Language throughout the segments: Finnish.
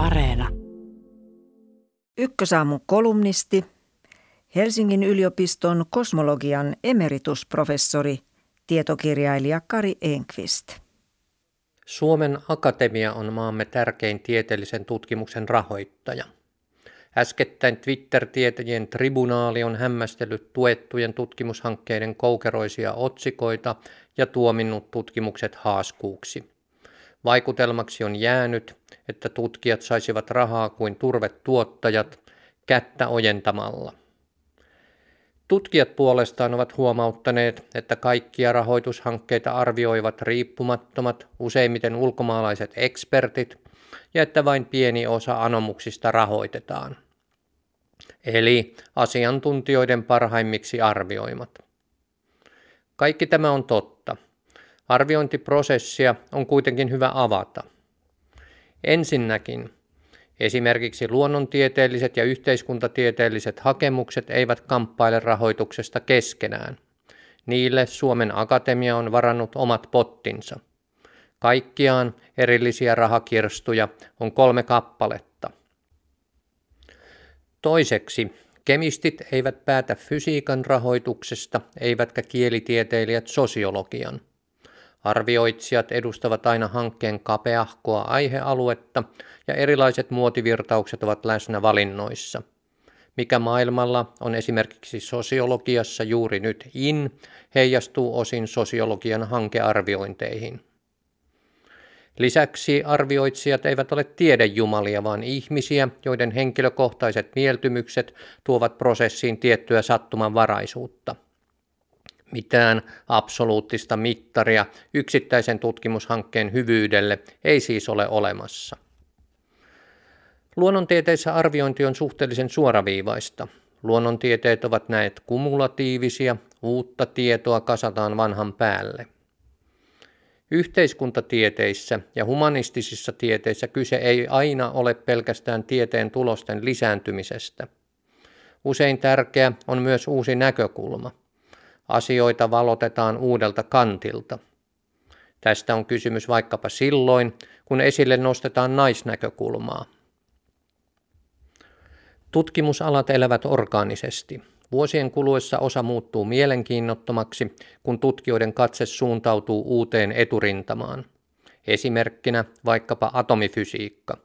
Areena. Ykkösaamun kolumnisti, Helsingin yliopiston kosmologian emeritusprofessori, tietokirjailija Kari Enqvist. Suomen Akatemia on maamme tärkein tieteellisen tutkimuksen rahoittaja. Äskettäin Twitter-tietäjien tribunaali on hämmästellyt tuettujen tutkimushankkeiden koukeroisia otsikoita ja tuominnut tutkimukset haaskuuksi. Vaikutelmaksi on jäänyt, että tutkijat saisivat rahaa kuin turvetuottajat kättä ojentamalla. Tutkijat puolestaan ovat huomauttaneet, että kaikkia rahoitushankkeita arvioivat riippumattomat, useimmiten ulkomaalaiset ekspertit, ja että vain pieni osa anomuksista rahoitetaan. Eli asiantuntijoiden parhaimmiksi arvioimat. Kaikki tämä on totta. Arviointiprosessia on kuitenkin hyvä avata. Ensinnäkin Esimerkiksi luonnontieteelliset ja yhteiskuntatieteelliset hakemukset eivät kamppaile rahoituksesta keskenään. Niille Suomen Akatemia on varannut omat pottinsa. Kaikkiaan erillisiä rahakirstuja on kolme kappaletta. Toiseksi, kemistit eivät päätä fysiikan rahoituksesta, eivätkä kielitieteilijät sosiologian. Arvioitsijat edustavat aina hankkeen kapeahkoa aihealuetta ja erilaiset muotivirtaukset ovat läsnä valinnoissa. Mikä maailmalla on esimerkiksi sosiologiassa juuri nyt in, heijastuu osin sosiologian hankearviointeihin. Lisäksi arvioitsijat eivät ole tiedejumalia, vaan ihmisiä, joiden henkilökohtaiset mieltymykset tuovat prosessiin tiettyä sattumanvaraisuutta. Mitään absoluuttista mittaria yksittäisen tutkimushankkeen hyvyydelle ei siis ole olemassa. Luonnontieteissä arviointi on suhteellisen suoraviivaista. Luonnontieteet ovat näet kumulatiivisia, uutta tietoa kasataan vanhan päälle. Yhteiskuntatieteissä ja humanistisissa tieteissä kyse ei aina ole pelkästään tieteen tulosten lisääntymisestä. Usein tärkeä on myös uusi näkökulma. Asioita valotetaan uudelta kantilta. Tästä on kysymys vaikkapa silloin, kun esille nostetaan naisnäkökulmaa. Tutkimusalat elävät orgaanisesti. Vuosien kuluessa osa muuttuu mielenkiinnottomaksi, kun tutkijoiden katse suuntautuu uuteen eturintamaan. Esimerkkinä vaikkapa atomifysiikka.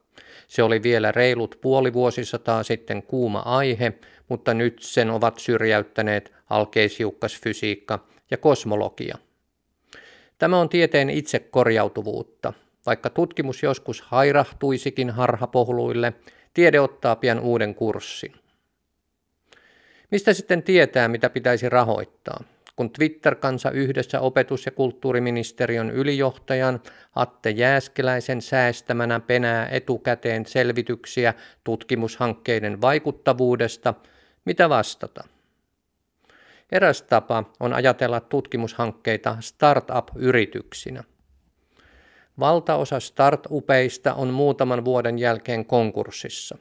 Se oli vielä reilut puoli vuosisataa sitten kuuma aihe, mutta nyt sen ovat syrjäyttäneet alkeishiukkasfysiikka ja kosmologia. Tämä on tieteen itsekorjautuvuutta. Vaikka tutkimus joskus hairahtuisikin harhapohluille, tiede ottaa pian uuden kurssin. Mistä sitten tietää, mitä pitäisi rahoittaa? Kun Twitter-kansa yhdessä opetus- ja kulttuuriministeriön ylijohtajan Atte Jääskeläisen säästämänä penää etukäteen selvityksiä tutkimushankkeiden vaikuttavuudesta, mitä vastata? Eräs tapa on ajatella tutkimushankkeita startup-yrityksinä. Valtaosa startupeista on muutaman vuoden jälkeen konkurssissa.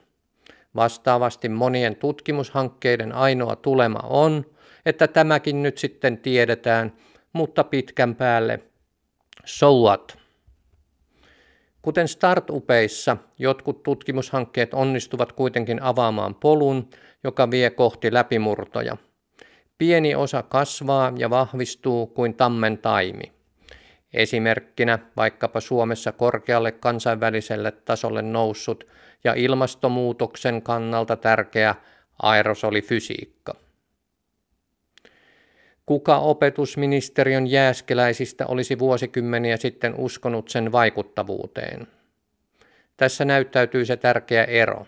Vastaavasti monien tutkimushankkeiden ainoa tulema on, että tämäkin nyt sitten tiedetään, mutta pitkän päälle so what? Kuten startupeissa, jotkut tutkimushankkeet onnistuvat kuitenkin avaamaan polun, joka vie kohti läpimurtoja. Pieni osa kasvaa ja vahvistuu kuin tammen taimi. Esimerkkinä vaikkapa Suomessa korkealle kansainväliselle tasolle noussut ja ilmastonmuutoksen kannalta tärkeä aerosolifysiikka. Kuka opetusministeriön jääskeläisistä olisi vuosikymmeniä sitten uskonut sen vaikuttavuuteen? Tässä näyttäytyy se tärkeä ero.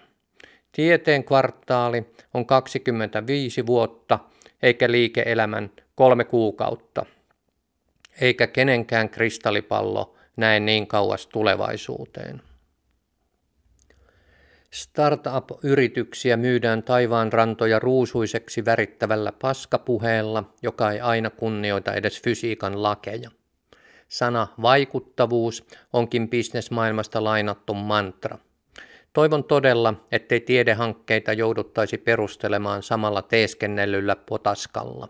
Tieteen kvartaali on 25 vuotta eikä liike-elämän kolme kuukautta – eikä kenenkään kristallipallo näe niin kauas tulevaisuuteen. Startup-yrityksiä myydään taivaan rantoja ruusuiseksi värittävällä paskapuheella, joka ei aina kunnioita edes fysiikan lakeja. Sana vaikuttavuus onkin bisnesmaailmasta lainattu mantra. Toivon todella, ettei tiedehankkeita jouduttaisi perustelemaan samalla teeskennellyllä potaskalla.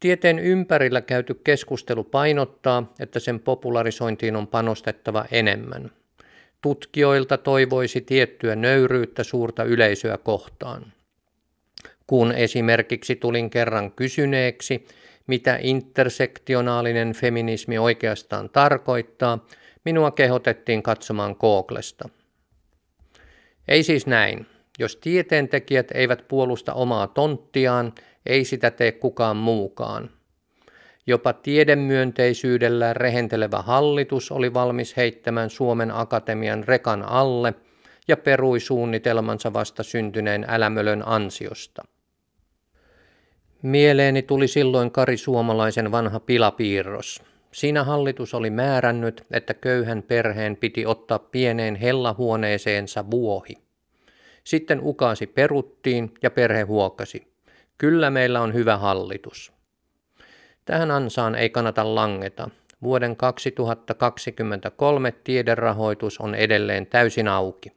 Tieteen ympärillä käyty keskustelu painottaa, että sen popularisointiin on panostettava enemmän. Tutkijoilta toivoisi tiettyä nöyryyttä suurta yleisöä kohtaan. Kun esimerkiksi tulin kerran kysyneeksi, mitä intersektionaalinen feminismi oikeastaan tarkoittaa, minua kehotettiin katsomaan Googlesta. Ei siis näin. Jos tieteentekijät eivät puolusta omaa tonttiaan, ei sitä tee kukaan muukaan. Jopa tiedemyönteisyydellä rehentelevä hallitus oli valmis heittämään Suomen Akatemian rekan alle ja perui suunnitelmansa vasta syntyneen älämölön ansiosta. Mieleeni tuli silloin Kari Suomalaisen vanha pilapiirros. Siinä hallitus oli määrännyt, että köyhän perheen piti ottaa pieneen hellahuoneeseensa vuohi. Sitten ukaasi peruttiin ja perhe huokasi. Kyllä meillä on hyvä hallitus. Tähän ansaan ei kannata langeta. Vuoden 2023 tiederahoitus on edelleen täysin auki.